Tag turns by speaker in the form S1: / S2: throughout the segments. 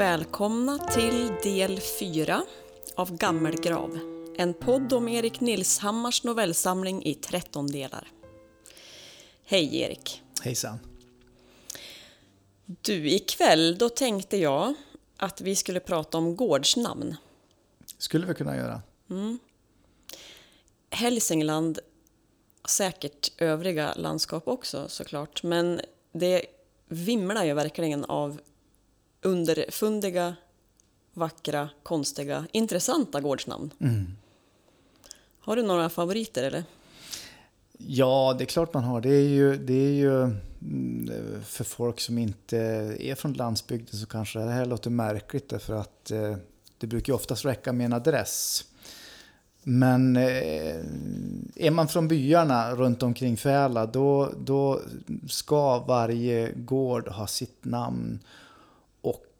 S1: Välkomna till del 4 av Gammelgrav. En podd om Erik Nilshammars novellsamling i 13 delar. Hej Erik!
S2: Hejsan!
S1: Du, ikväll då tänkte jag att vi skulle prata om gårdsnamn.
S2: Skulle vi kunna göra.
S1: Hälsingland, säkert övriga landskap också såklart, men det vimlar ju verkligen av underfundiga, vackra, konstiga, intressanta gårdsnamn. Har du några favoriter eller?
S2: Ja, det är klart man har. Det är ju, det är ju mm, för folk som inte är från landsbygden så kanske det här låter märkligt därför att eh, det brukar ju oftast räcka med en adress. Men eh, är man från byarna runt omkring Fäla då, då ska varje gård ha sitt namn.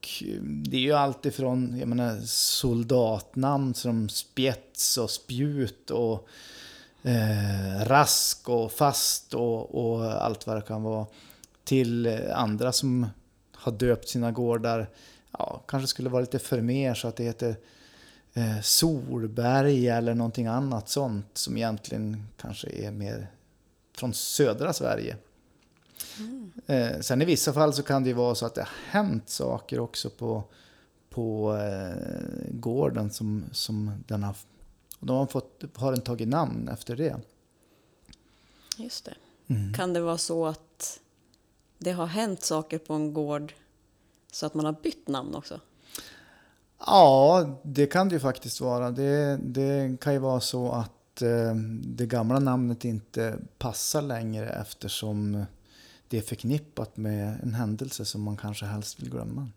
S2: Eh, det är ju alltifrån jag menar, soldatnamn som spjets och spjut och eh, rask och fast och, och allt vad det kan vara. Till eh, andra som har döpt sina gårdar, ja, kanske skulle vara lite för mer så att det heter eh, Solberg eller någonting annat sånt som egentligen kanske är mer från södra Sverige. Eh, sen i vissa fall så kan det ju vara så att det har hänt saker också på, på eh, gården som, som den har... Och de har, fått, har den tagit namn efter det.
S1: Just det. Kan det vara så att det har hänt saker på en gård så att man har bytt namn också?
S2: Ja, det kan det ju faktiskt vara. Det, det kan ju vara så att eh, det gamla namnet inte passar längre eftersom det är förknippat med en händelse som man kanske helst vill glömma.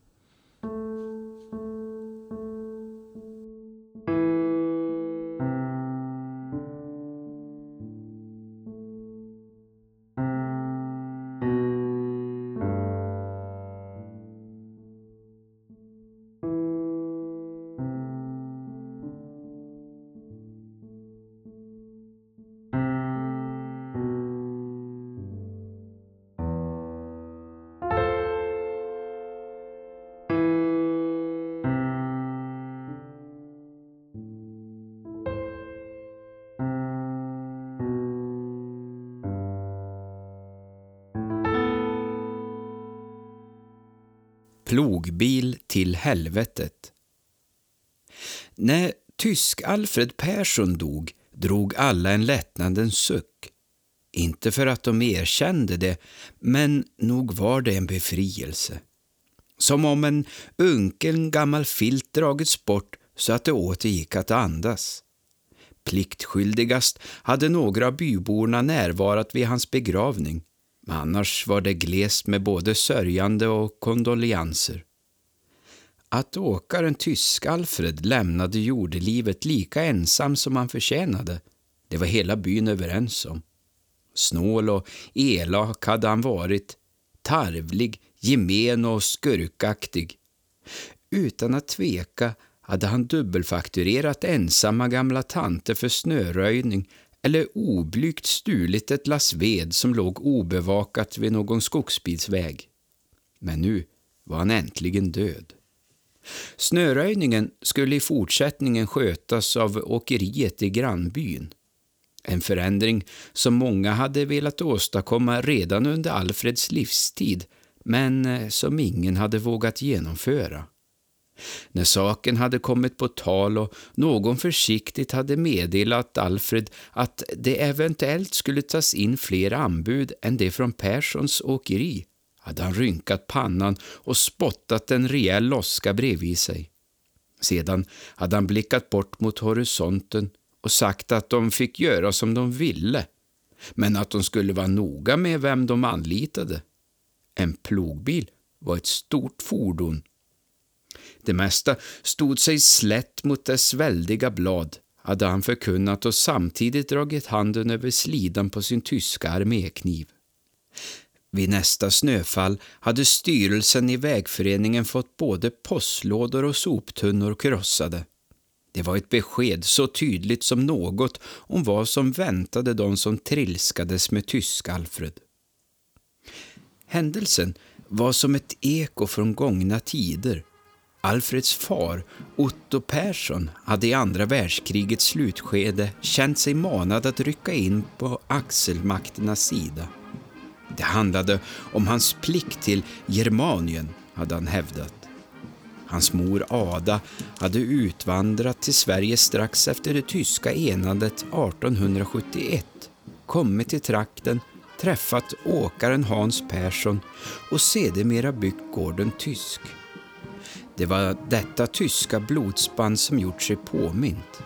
S3: Plogbil till helvetet. När tysk-Alfred Persson dog drog alla en lättnadens suck. Inte för att de erkände det, men nog var det en befrielse. Som om en unken gammal filt dragits bort så att det åter gick att andas. Pliktskyldigast hade några av byborna närvarat vid hans begravning. Men annars var det glest med både sörjande och kondolianser. Att åkaren Tysk-Alfred lämnade jordelivet lika ensam som han förtjänade, det var hela byn överens om. Snål och elak hade han varit, tarvlig, gemen och skurkaktig. Utan att tveka hade han dubbelfakturerat ensamma gamla tanter för snöröjning eller oblygt stulit ett lass ved som låg obevakat vid någon skogsbilsväg. Men nu var han äntligen död. Snöröjningen skulle i fortsättningen skötas av åkeriet i grannbyn. En förändring som många hade velat åstadkomma redan under Alfreds livstid men eh, som ingen hade vågat genomföra. När saken hade kommit på tal och någon försiktigt hade meddelat Alfred att det eventuellt skulle tas in fler anbud än det från Perssons åkeri hade han rynkat pannan och spottat en rejäl loska bredvid sig. Sedan hade han blickat bort mot horisonten och sagt att de fick göra som de ville, men att de skulle vara noga med vem de anlitade. En plogbil var ett stort fordon det mesta stod sig slätt mot dess väldiga blad, hade han förkunnat och samtidigt dragit handen över slidan på sin tyska armékniv. Vid nästa snöfall hade styrelsen i vägföreningen fått både postlådor och soptunnor krossade. Det var ett besked så tydligt som något om vad som väntade de som trilskades med tysk-Alfred. Händelsen var som ett eko från gångna tider Alfreds far, Otto Persson, hade i andra världskrigets slutskede känt sig manad att rycka in på axelmakternas sida. Det handlade om hans plikt till Germanien, hade han hävdat. Hans mor Ada hade utvandrat till Sverige strax efter det tyska enandet 1871, kommit till trakten, träffat åkaren Hans Persson och sedermera byggt gården Tysk. Det var detta tyska blodsband som gjort sig påmint.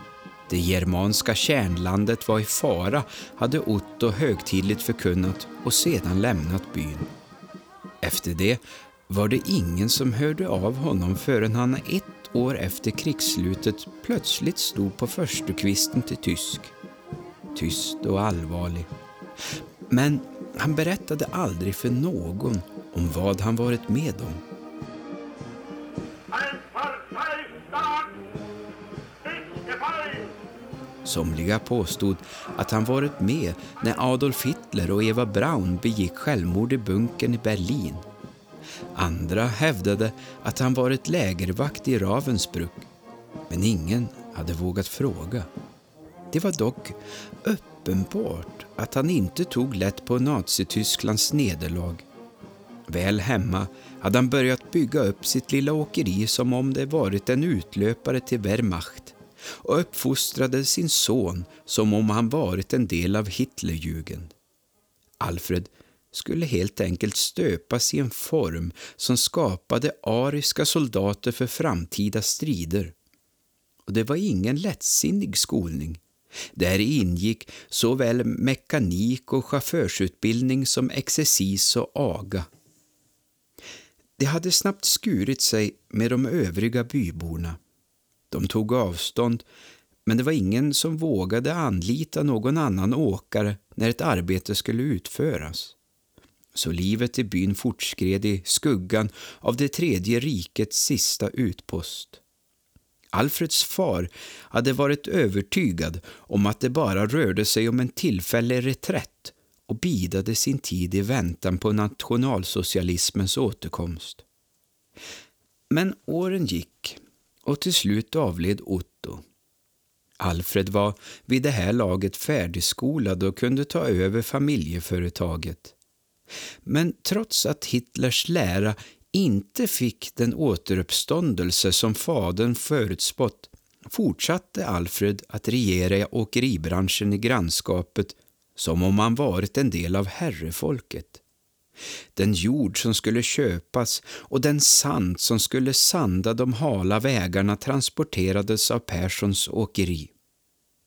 S3: Det germanska kärnlandet var i fara, hade Otto högtidligt förkunnat och sedan lämnat byn. Efter det var det ingen som hörde av honom förrän han ett år efter krigsslutet plötsligt stod på förstukvisten till tysk. Tyst och allvarlig. Men han berättade aldrig för någon om vad han varit med om. Somliga påstod att han varit med när Adolf Hitler och Eva Braun begick självmord i bunkern i Berlin. Andra hävdade att han varit lägervakt i Ravensbrück, men ingen hade vågat fråga. Det var dock uppenbart att han inte tog lätt på Nazitysklands nederlag. Väl hemma hade han börjat bygga upp sitt lilla åkeri som om det varit en utlöpare till Wehrmacht och uppfostrade sin son som om han varit en del av Hitlerjugend. Alfred skulle helt enkelt stöpas i en form som skapade ariska soldater för framtida strider. Och det var ingen lättsinnig skolning. Där ingick såväl mekanik och chaufförsutbildning som exercis och aga. Det hade snabbt skurit sig med de övriga byborna. De tog avstånd, men det var ingen som vågade anlita någon annan åkare när ett arbete skulle utföras. Så livet i byn fortskred i skuggan av det tredje rikets sista utpost. Alfreds far hade varit övertygad om att det bara rörde sig om en tillfällig reträtt och bidade sin tid i väntan på nationalsocialismens återkomst. Men åren gick och till slut avled Otto. Alfred var vid det här laget färdigskolad och kunde ta över familjeföretaget. Men trots att Hitlers lära inte fick den återuppståndelse som fadern förutspått fortsatte Alfred att regera åkeribranschen i grannskapet som om han varit en del av herrefolket. Den jord som skulle köpas och den sand som skulle sanda de hala vägarna transporterades av Perssons åkeri.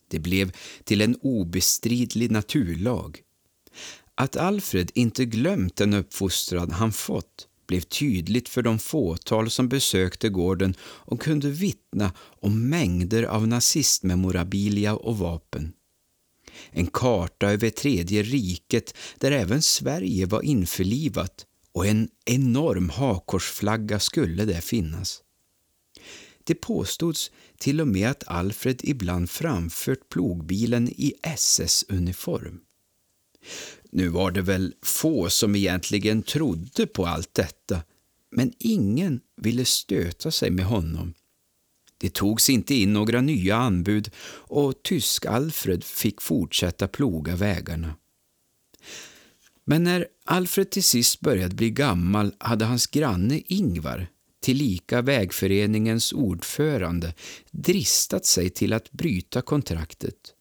S3: Det blev till en obestridlig naturlag. Att Alfred inte glömt den uppfostran han fått blev tydligt för de fåtal som besökte gården och kunde vittna om mängder av nazistmemorabilia och vapen. En karta över Tredje riket där även Sverige var införlivat och en enorm hakorsflagga skulle där finnas. Det påstods till och med att Alfred ibland framfört plogbilen i SS-uniform. Nu var det väl få som egentligen trodde på allt detta, men ingen ville stöta sig med honom. Det togs inte in några nya anbud och Tysk-Alfred fick fortsätta ploga vägarna. Men när Alfred till sist började bli gammal hade hans granne Ingvar, tillika vägföreningens ordförande, dristat sig till att bryta kontraktet.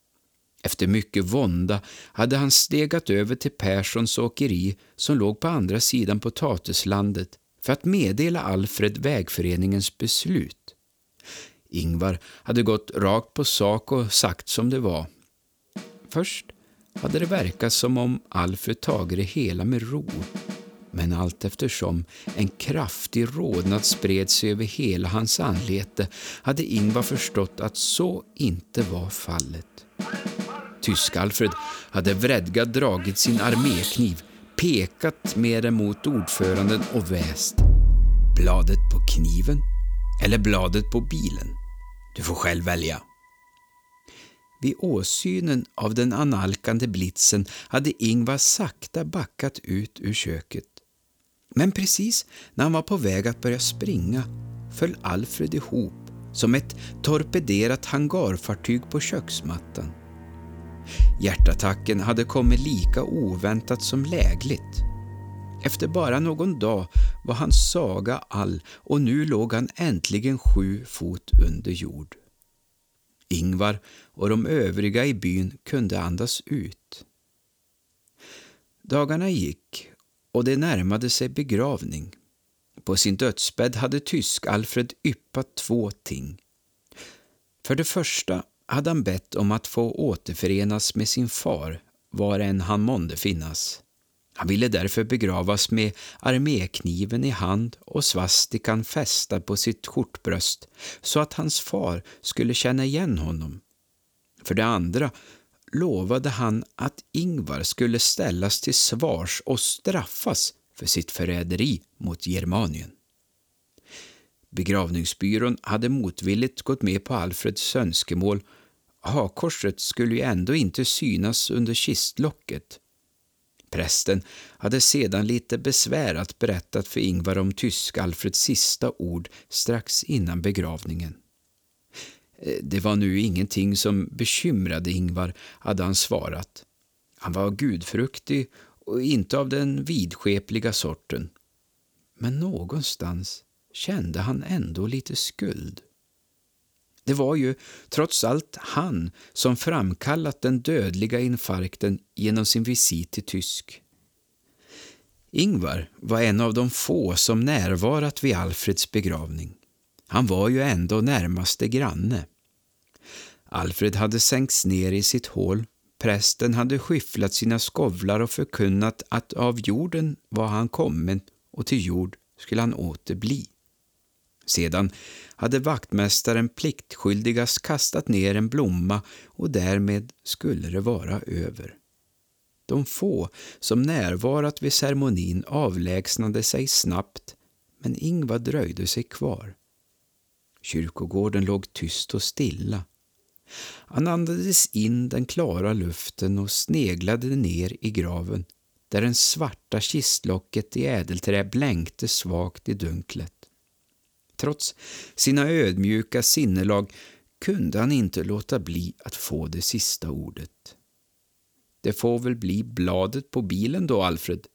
S3: Efter mycket vånda hade han stegat över till Perssons åkeri som låg på andra sidan potatislandet för att meddela Alfred vägföreningens beslut. Ingvar hade gått rakt på sak och sagt som det var. Först hade det verkat som om Alfred tagit det hela med ro. Men allt eftersom en kraftig rodnad spred sig över hela hans anlete hade Ingvar förstått att så inte var fallet. Tysk-Alfred hade vredgat dragit sin armékniv, pekat med den mot ordföranden och väst. Bladet på kniven eller bladet på bilen? Du får själv välja. Vid åsynen av den analkande blitzen hade Ingvar sakta backat ut ur köket. Men precis när han var på väg att börja springa föll Alfred ihop som ett torpederat hangarfartyg på köksmattan. Hjärtattacken hade kommit lika oväntat som lägligt. Efter bara någon dag var hans saga all och nu låg han äntligen sju fot under jord. Ingvar och de övriga i byn kunde andas ut. Dagarna gick och det närmade sig begravning. På sin dödsbädd hade tysk-Alfred yppat två ting. För det första hade han bett om att få återförenas med sin far var än han månde finnas. Han ville därför begravas med armékniven i hand och svastikan fästad på sitt skjortbröst så att hans far skulle känna igen honom. För det andra lovade han att Ingvar skulle ställas till svars och straffas för sitt förräderi mot Germanien. Begravningsbyrån hade motvilligt gått med på Alfreds önskemål. Hakorset skulle ju ändå inte synas under kistlocket. Prästen hade sedan lite besvärat berättat för Ingvar om tysk-Alfreds sista ord strax innan begravningen. Eh, det var nu ingenting som bekymrade Ingvar, hade han svarat. Han var gudfruktig och inte av den vidskepliga sorten. Men någonstans kände han ändå lite skuld. Det var ju trots allt han som framkallat den dödliga infarkten genom sin visit till Tysk. Ingvar var en av de få som närvarat vid Alfreds begravning. Han var ju ändå närmaste granne. Alfred hade sänkts ner i sitt hål. Prästen hade skyfflat sina skovlar och förkunnat att av jorden var han kommen och till jord skulle han åter bli. Sedan hade vaktmästaren pliktskyldigast kastat ner en blomma och därmed skulle det vara över. De få som närvarat vid ceremonin avlägsnade sig snabbt, men Ingvar dröjde sig kvar. Kyrkogården låg tyst och stilla. Han andades in den klara luften och sneglade ner i graven där den svarta kistlocket i ädelträ blänkte svagt i dunklet. Trots sina ödmjuka sinnelag kunde han inte låta bli att få det sista ordet. Det får väl bli bladet på bilen då, Alfred.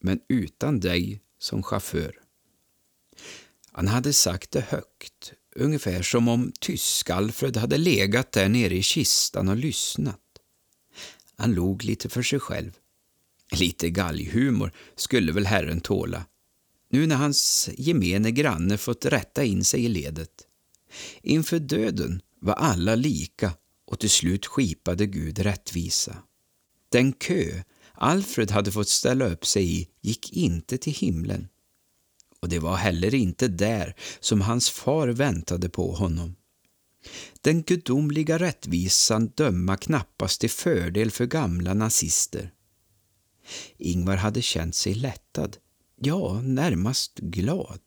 S3: Men utan dig som chaufför. Han hade sagt det högt, ungefär som om tysk-Alfred hade legat där nere i kistan och lyssnat. Han log lite för sig själv. Lite galghumor skulle väl Herren tåla, nu när hans gemene granne fått rätta in sig i ledet. Inför döden var alla lika och till slut skipade Gud rättvisa. Den kö Alfred hade fått ställa upp sig i gick inte till himlen och det var heller inte där som hans far väntade på honom. Den gudomliga rättvisan döma knappast till fördel för gamla nazister. Ingvar hade känt sig lättad, ja, närmast glad.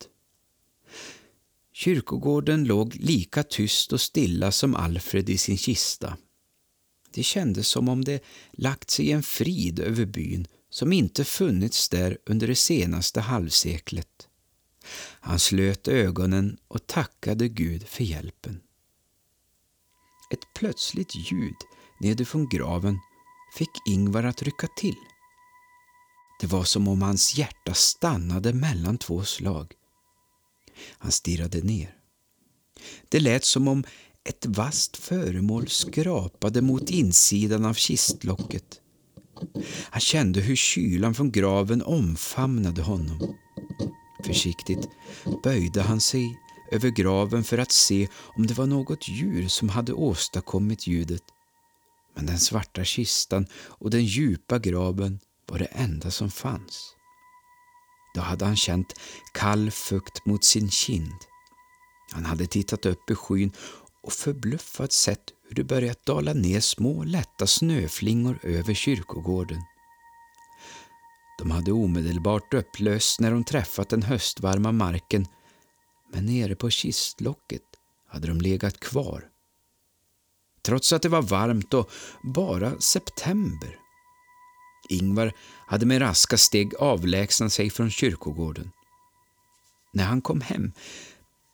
S3: Kyrkogården låg lika tyst och stilla som Alfred i sin kista. Det kändes som om det lagt sig en frid över byn som inte funnits där under det senaste halvseklet. Han slöt ögonen och tackade Gud för hjälpen. Ett plötsligt ljud nedifrån graven fick Ingvar att rycka till. Det var som om hans hjärta stannade mellan två slag. Han stirrade ner. Det lät som om ett vasst föremål skrapade mot insidan av kistlocket. Han kände hur kylan från graven omfamnade honom. Försiktigt böjde han sig över graven för att se om det var något djur som hade åstadkommit ljudet. Men den svarta kistan och den djupa graven var det enda som fanns. Då hade han känt kall fukt mot sin kind. Han hade tittat upp i skyn och förbluffat sett hur det börjat dala ner små lätta snöflingor över kyrkogården. De hade omedelbart upplösts när de träffat den höstvarma marken men nere på kistlocket hade de legat kvar. Trots att det var varmt och bara september. Ingvar hade med raska steg avlägsnat sig från kyrkogården. När han kom hem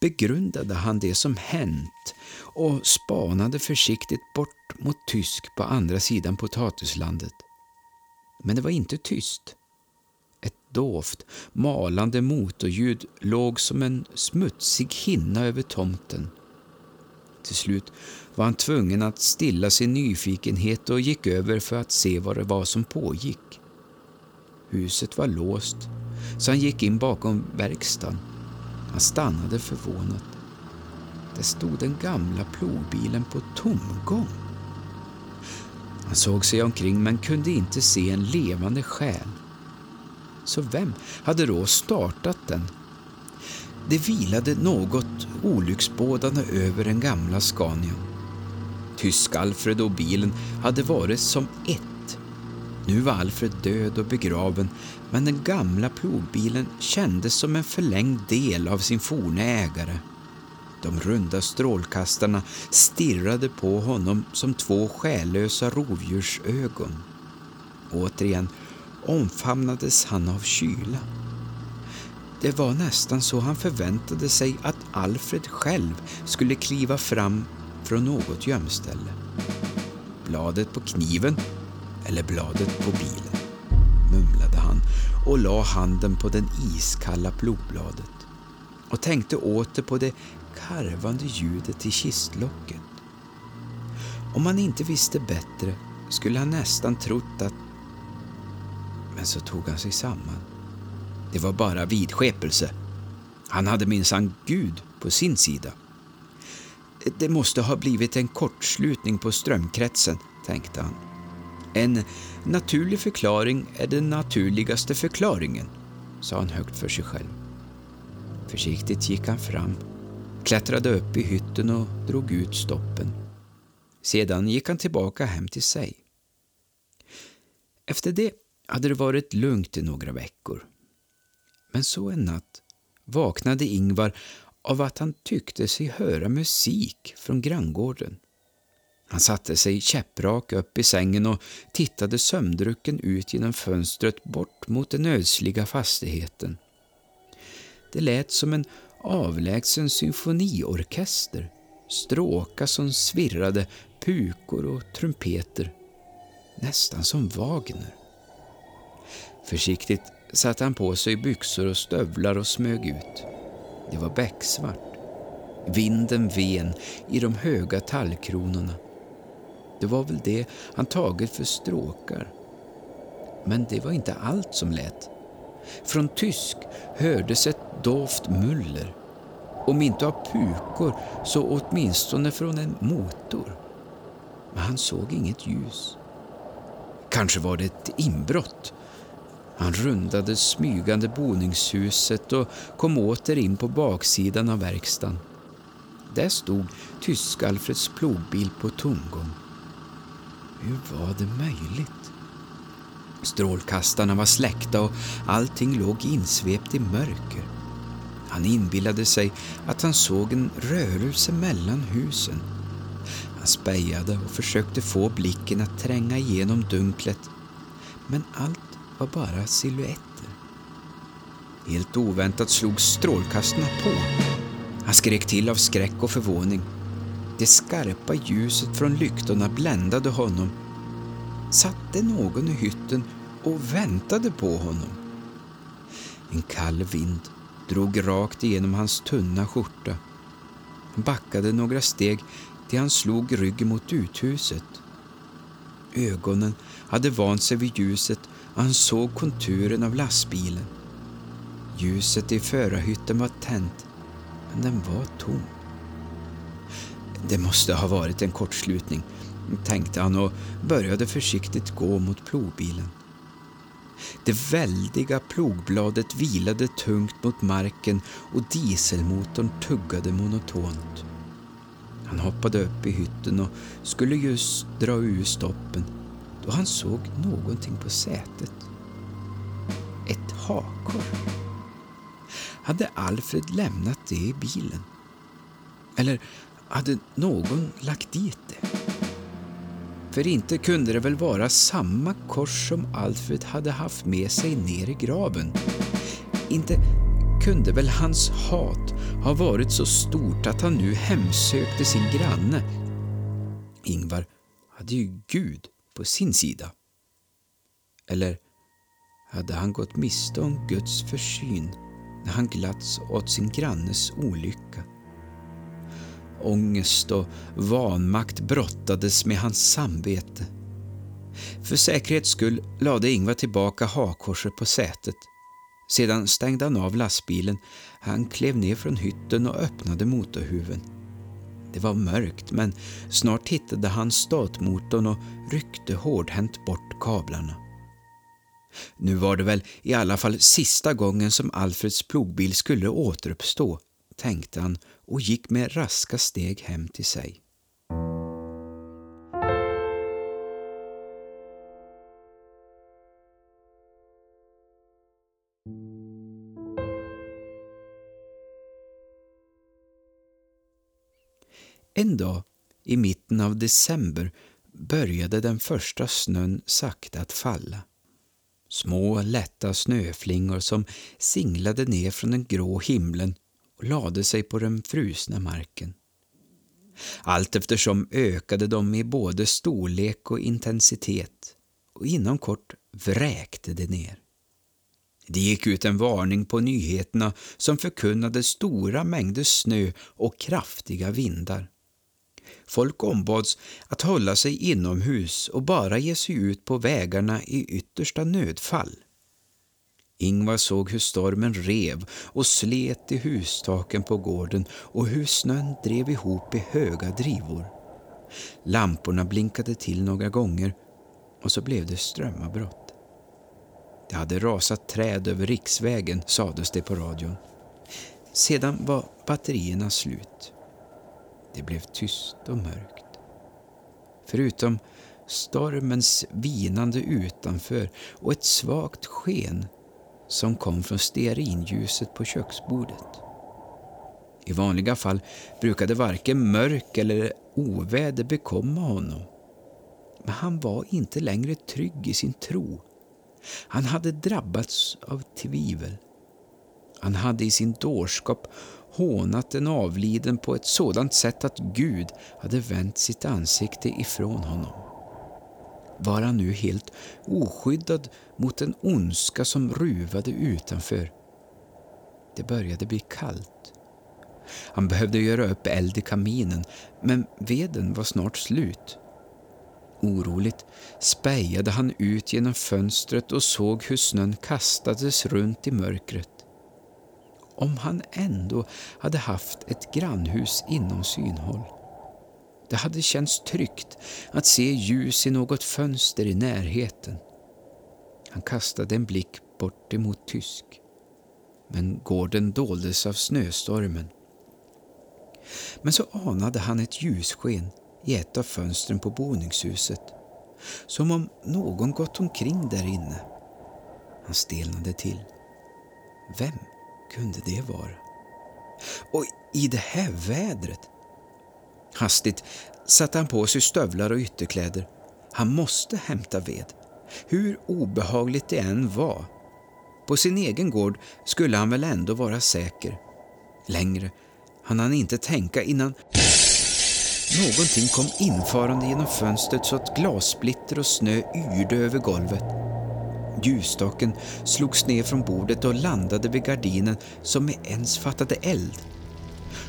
S3: begrundade han det som hänt och spanade försiktigt bort mot tysk på andra sidan potatislandet. Men det var inte tyst. Ett dovt, malande motorljud låg som en smutsig hinna över tomten. Till slut var han tvungen att stilla sin nyfikenhet och gick över för att se vad det var som pågick. Huset var låst, så han gick in bakom verkstaden. Han stannade förvånat. Där stod den gamla plogbilen på tomgång. Han såg sig omkring men kunde inte se en levande själ. Så vem hade då startat den? Det vilade något olycksbådande över den gamla Scania. Tysk-Alfred och bilen hade varit som ett. Nu var Alfred död och begraven, men den gamla plogbilen kändes som en förlängd del av sin forne ägare. De runda strålkastarna stirrade på honom som två själlösa rovdjursögon. Återigen omfamnades han av kyla. Det var nästan så han förväntade sig att Alfred själv skulle kliva fram från något gömställe. Bladet på kniven eller bladet på bilen, mumlade han och la handen på den iskalla plogbladet och tänkte åter på det karvande ljudet i kistlocket. Om han inte visste bättre skulle han nästan trott att... Men så tog han sig samman. Det var bara vidskepelse. Han hade minsann Gud på sin sida. Det måste ha blivit en kortslutning på strömkretsen, tänkte han. En naturlig förklaring är den naturligaste förklaringen, sa han högt för sig själv. Försiktigt gick han fram, klättrade upp i hytten och drog ut stoppen. Sedan gick han tillbaka hem till sig. Efter det hade det varit lugnt i några veckor. Men så en natt vaknade Ingvar av att han tyckte sig höra musik från granngården. Han satte sig käpprak upp i sängen och tittade sömndrucken ut genom fönstret bort mot den ödsliga fastigheten. Det lät som en avlägsen symfoniorkester, stråkar som svirrade, pukor och trumpeter. Nästan som Wagner. Försiktigt satte han på sig byxor och stövlar och smög ut. Det var becksvart. Vinden ven i de höga tallkronorna. Det var väl det han tagit för stråkar. Men det var inte allt som lät. Från tysk hördes ett dovt muller. Om inte av pukor så åtminstone från en motor. Men han såg inget ljus. Kanske var det ett inbrott han rundade smygande boningshuset och kom åter in på baksidan av verkstaden. Där stod tysk-Alfreds plogbil på tomgång. Hur var det möjligt? Strålkastarna var släckta och allting låg insvept i mörker. Han inbillade sig att han såg en rörelse mellan husen. Han spejade och försökte få blicken att tränga igenom dunklet. Men allt var bara silhuetter. Helt oväntat slog strålkastarna på. Han skrek till av skräck och förvåning. Det skarpa ljuset från lyktorna bländade honom. Satt det någon i hytten och väntade på honom? En kall vind drog rakt igenom hans tunna skjorta. Han backade några steg till han slog ryggen mot uthuset. Ögonen hade vant sig vid ljuset han såg konturen av lastbilen. Ljuset i förarhytten var tänt, men den var tom. Det måste ha varit en kortslutning, tänkte han och började försiktigt gå mot plogbilen. Det väldiga plogbladet vilade tungt mot marken och dieselmotorn tuggade monotont. Han hoppade upp i hytten och skulle just dra ur stoppen då han såg någonting på sätet. Ett hakkors. Hade Alfred lämnat det i bilen? Eller hade någon lagt dit det? För inte kunde det väl vara samma kors som Alfred hade haft med sig ner i graven? Inte kunde väl hans hat ha varit så stort att han nu hemsökte sin granne. Ingvar hade ju Gud på sin sida. Eller hade han gått miste om Guds försyn när han glatts åt sin grannes olycka? Ångest och vanmakt brottades med hans samvete. För säkerhets skull lade Ingvar tillbaka hakkorset på sätet. Sedan stängde han av lastbilen. Han klev ner från hytten och öppnade motorhuven. Det var mörkt, men snart hittade han startmotorn och ryckte hårdhänt bort kablarna. Nu var det väl i alla fall sista gången som Alfreds plogbil skulle återuppstå, tänkte han och gick med raska steg hem till sig. En dag i mitten av december började den första snön sakta att falla. Små lätta snöflingor som singlade ner från den grå himlen och lade sig på den frusna marken. Allt eftersom ökade de i både storlek och intensitet och inom kort vräkte det ner. Det gick ut en varning på nyheterna som förkunnade stora mängder snö och kraftiga vindar. Folk ombads att hålla sig inomhus och bara ge sig ut på vägarna i yttersta nödfall. Ingvar såg hur stormen rev och slet i hustaken på gården och hur snön drev ihop i höga drivor. Lamporna blinkade till några gånger och så blev det strömavbrott. Det hade rasat träd över riksvägen, sades det på radion. Sedan var batterierna slut. Det blev tyst och mörkt. Förutom stormens vinande utanför och ett svagt sken som kom från stearinljuset på köksbordet. I vanliga fall brukade varken mörk eller oväder bekomma honom. Men han var inte längre trygg i sin tro. Han hade drabbats av tvivel. Han hade i sin dårskap hånat en avliden på ett sådant sätt att Gud hade vänt sitt ansikte ifrån honom. Var han nu helt oskyddad mot den ondska som ruvade utanför? Det började bli kallt. Han behövde göra upp eld i kaminen, men veden var snart slut. Oroligt spejade han ut genom fönstret och såg hur snön kastades runt i mörkret om han ändå hade haft ett grannhus inom synhåll. Det hade känts tryggt att se ljus i något fönster i närheten. Han kastade en blick bort emot Tysk. Men gården doldes av snöstormen. Men så anade han ett ljussken i ett av fönstren på boningshuset. Som om någon gått omkring där inne. Han stelnade till. Vem? Kunde det vara? Och i det här vädret? Hastigt satte han på sig stövlar och ytterkläder. Han måste hämta ved, hur obehagligt det än var. På sin egen gård skulle han väl ändå vara säker. Längre hann han inte tänka innan någonting kom infarande genom fönstret så att glassplitter och snö yrde över golvet. Ljusstaken slogs ner från bordet och landade vid gardinen som med ens fattade eld.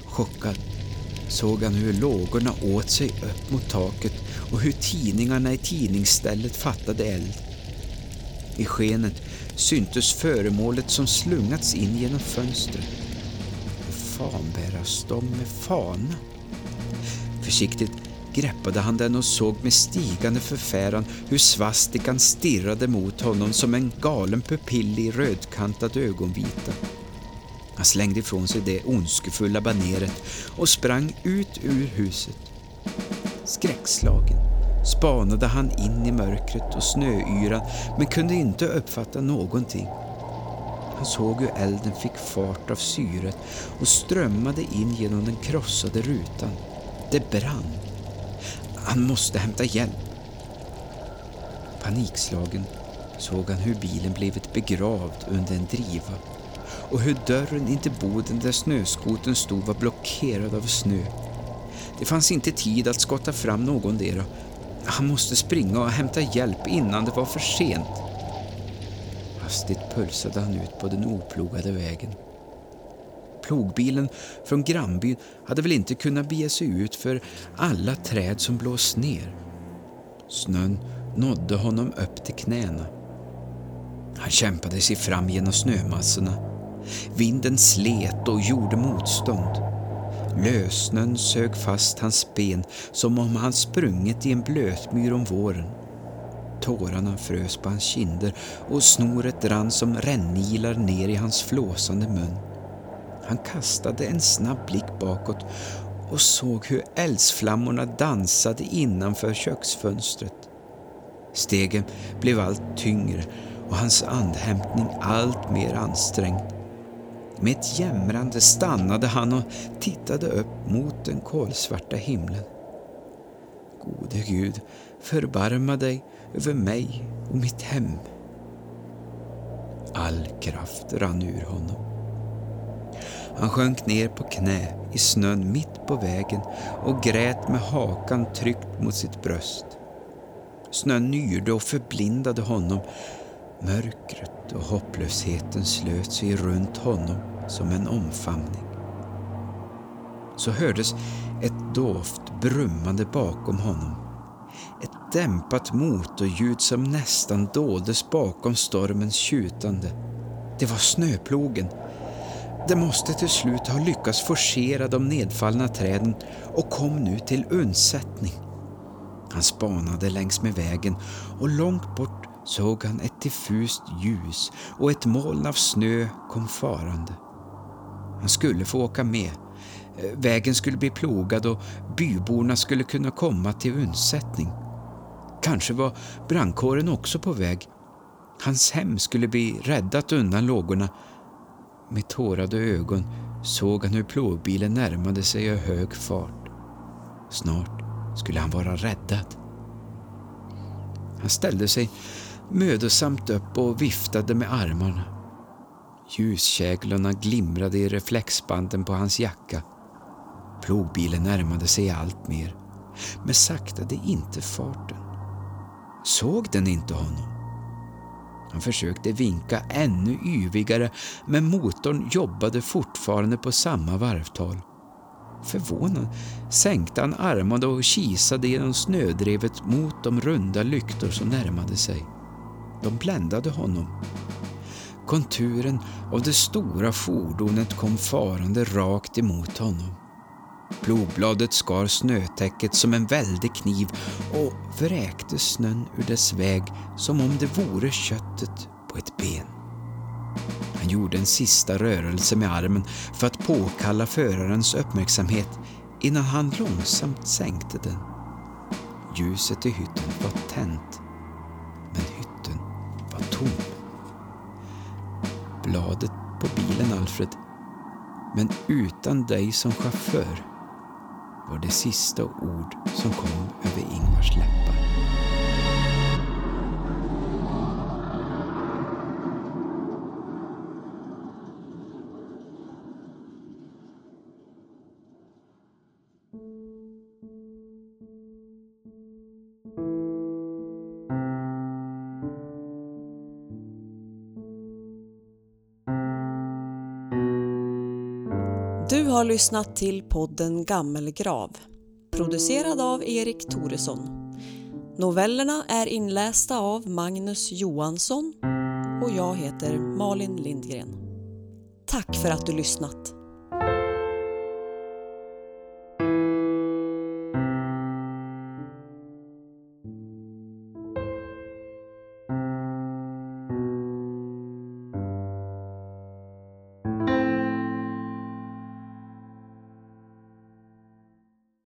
S3: Chockad såg han hur lågorna åt sig upp mot taket och hur tidningarna i tidningsstället fattade eld. I skenet syntes föremålet som slungats in genom fönstret. Fanbärarstång med fana. Försiktigt greppade han den och såg med stigande förfäran hur svastikan stirrade mot honom som en galen pupill i rödkantad ögonvita. Han slängde ifrån sig det ondskefulla baneret och sprang ut ur huset. Skräckslagen spanade han in i mörkret och snöyran men kunde inte uppfatta någonting. Han såg hur elden fick fart av syret och strömmade in genom den krossade rutan. Det brann. Han måste hämta hjälp. Panikslagen såg han hur bilen blivit begravd under en driva och hur dörren in till boden där snöskoten stod var blockerad av snö. Det fanns inte tid att skotta fram någondera. Han måste springa och hämta hjälp innan det var för sent. Hastigt pulsade han ut på den oplogade vägen. Plogbilen från grannbyn hade väl inte kunnat bege sig ut för alla träd som blåst ner. Snön nådde honom upp till knäna. Han kämpade sig fram genom snömassorna. Vinden slet och gjorde motstånd. Lösnön sög fast hans ben som om han sprungit i en blötmyr om våren. Tårarna frös på hans kinder och snoret rann som rännilar ner i hans flåsande mun. Han kastade en snabb blick bakåt och såg hur eldsflammorna dansade innanför köksfönstret. Stegen blev allt tyngre och hans andhämtning allt mer ansträngd. Med ett jämrande stannade han och tittade upp mot den kolsvarta himlen. Gode Gud, förbarma dig över mig och mitt hem. All kraft rann ur honom. Han sjönk ner på knä i snön mitt på vägen och grät med hakan tryckt mot sitt bröst. Snön nyrde och förblindade honom. Mörkret och hopplösheten slöt sig runt honom som en omfamning. Så hördes ett dovt brummande bakom honom. Ett dämpat motorljud som nästan doldes bakom stormens tjutande. Det var snöplogen det måste till slut ha lyckats forcera de nedfallna träden och kom nu till undsättning. Han spanade längs med vägen och långt bort såg han ett diffust ljus och ett moln av snö kom farande. Han skulle få åka med. Vägen skulle bli plogad och byborna skulle kunna komma till undsättning. Kanske var brandkåren också på väg. Hans hem skulle bli räddat undan lågorna med tårade ögon såg han hur plågbilen närmade sig i hög fart. Snart skulle han vara räddad. Han ställde sig mödosamt upp och viftade med armarna. Ljuskäglorna glimrade i reflexbanden på hans jacka. Plogbilen närmade sig allt mer, men saktade inte farten. Såg den inte honom? Han försökte vinka ännu yvigare men motorn jobbade fortfarande på samma varvtal. Förvånad sänkte han armarna och kisade genom snödrevet mot de runda lyktor som närmade sig. De bländade honom. Konturen av det stora fordonet kom farande rakt emot honom. Plogbladet skar snötäcket som en väldig kniv och vräkte snön ur dess väg som om det vore köttet på ett ben. Han gjorde en sista rörelse med armen för att påkalla förarens uppmärksamhet innan han långsamt sänkte den. Ljuset i hytten var tänt, men hytten var tom. Bladet på bilen, Alfred, men utan dig som chaufför var det sista ord som kom över Ingvars läppar.
S1: Har lyssnat till podden Gammelgrav, producerad av Erik Toresson. Novellerna är inlästa av Magnus Johansson och jag heter Malin Lindgren. Tack för att du lyssnat!